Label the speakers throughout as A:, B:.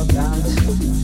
A: About.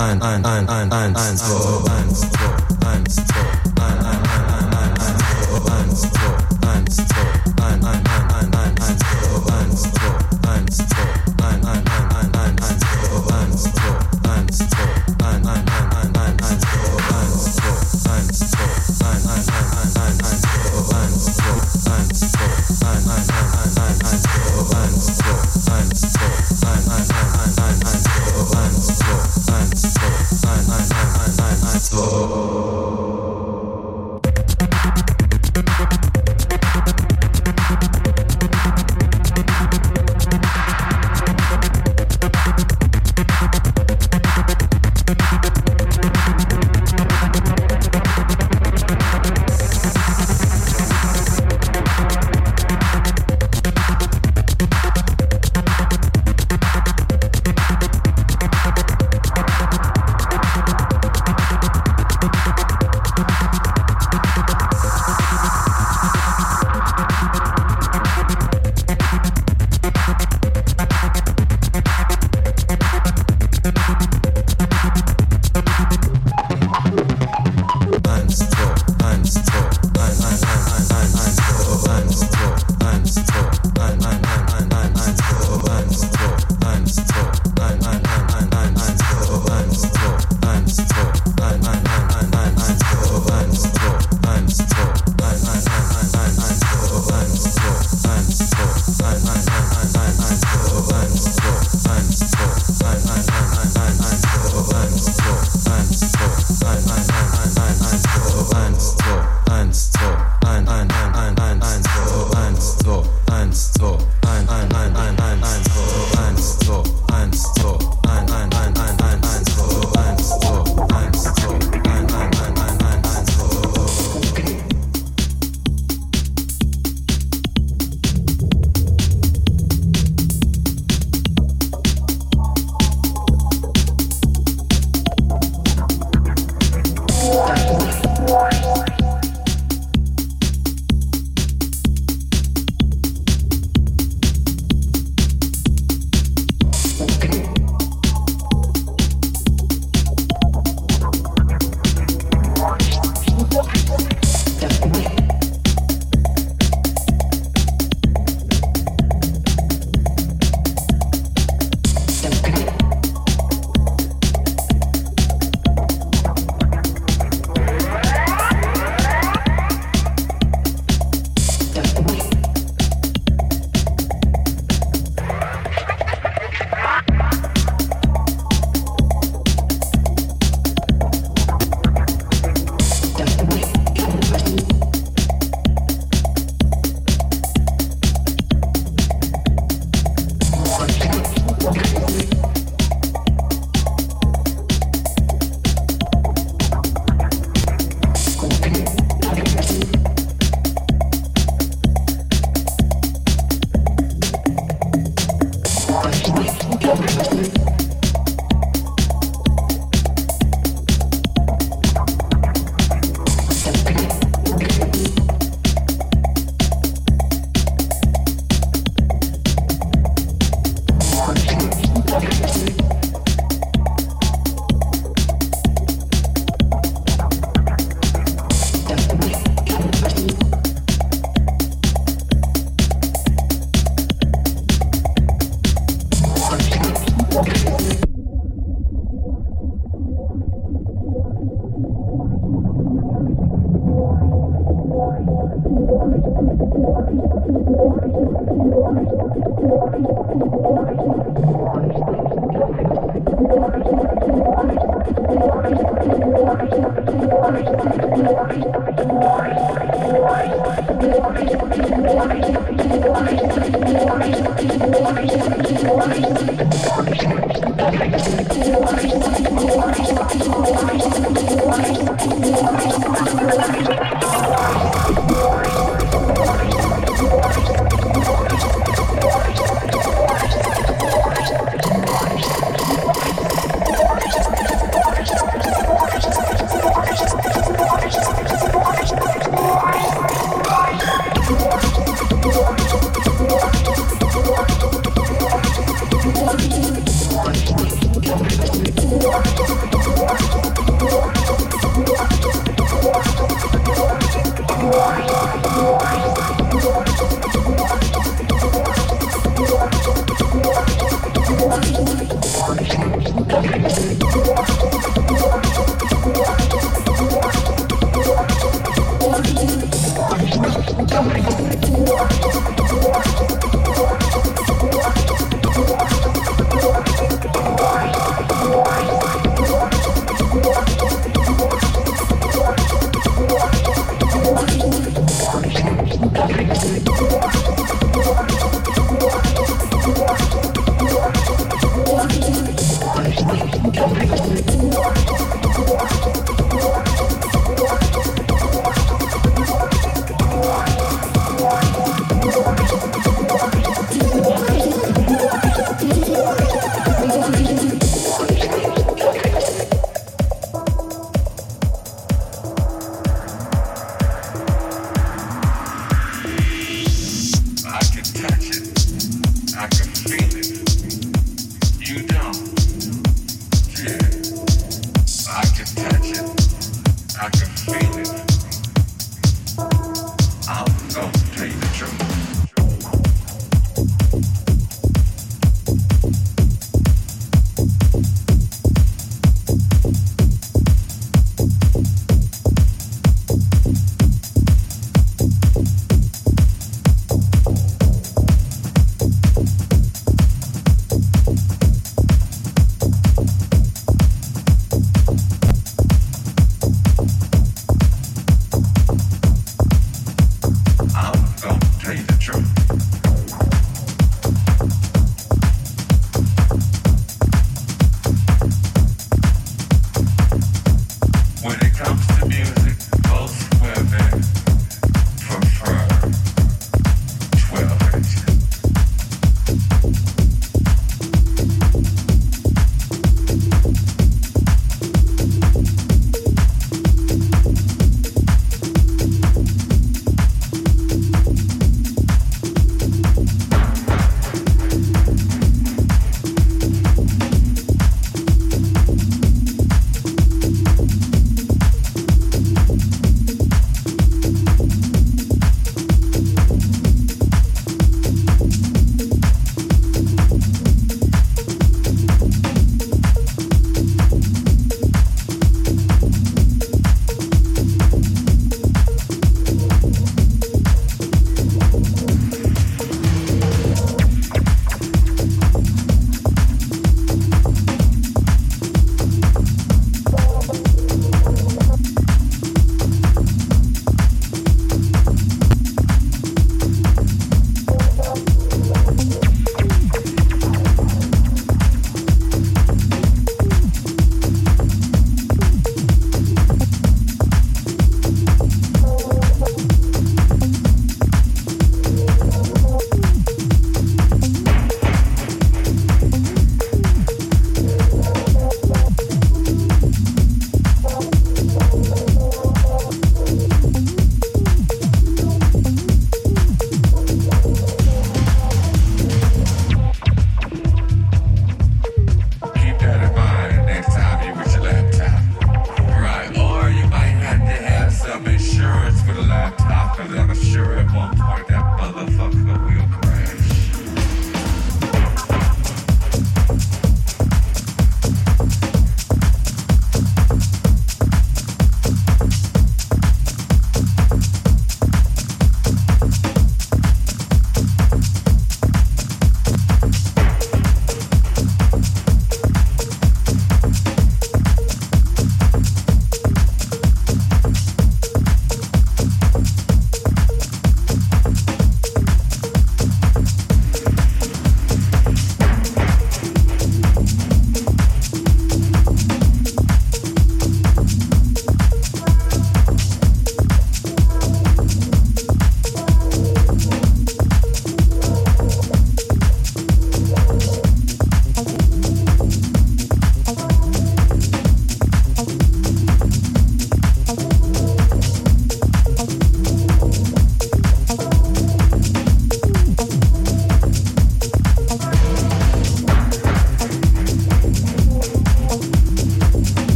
A: Ein, ein, ein, ein, ein, eins, zwei, eins, zwei, eins, zwei, ein, ein, ein, ein, ein, eins, zwei, eins, zwei, eins, zwei, ein, ein, ein, ein, ein,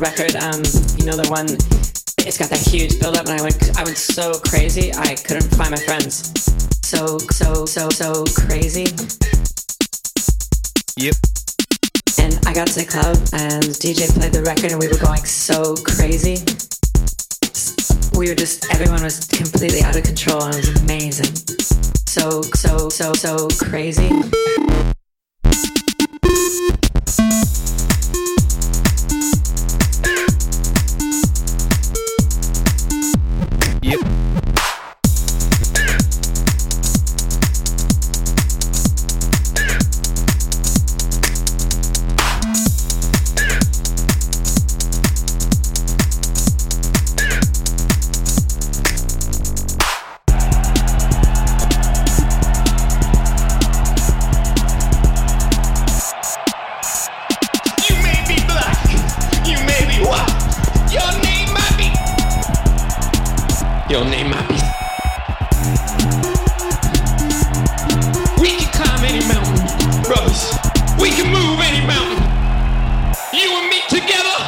B: record. Um, you know the one. It's got that huge build up, and I went I went so crazy. I couldn't find my friends. So so so so crazy.
A: Yep.
B: And I got to the club, and DJ played the record, and we were going so crazy. We were just everyone was completely out of control, and it was amazing. So so so so crazy.
C: Your name might be. We can climb any mountain, brothers. We can move any mountain. You and me together.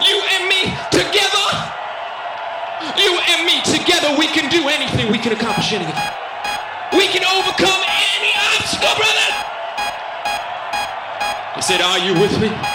C: You and me together. You and me together. We can do anything. We can accomplish anything. We can overcome any obstacle, brother. I said, Are you with me?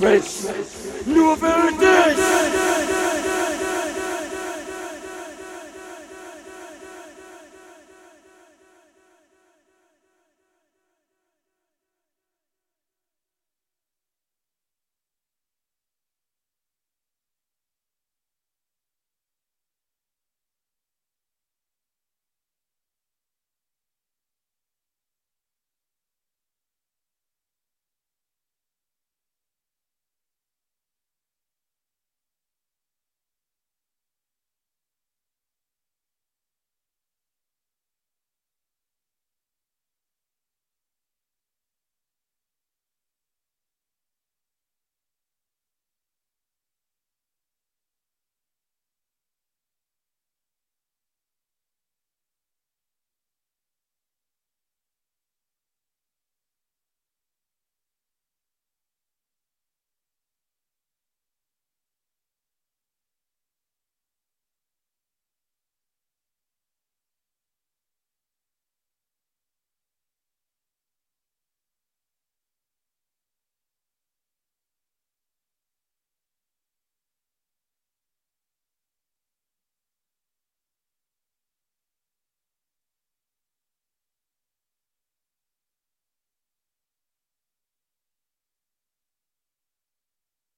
D: Dich.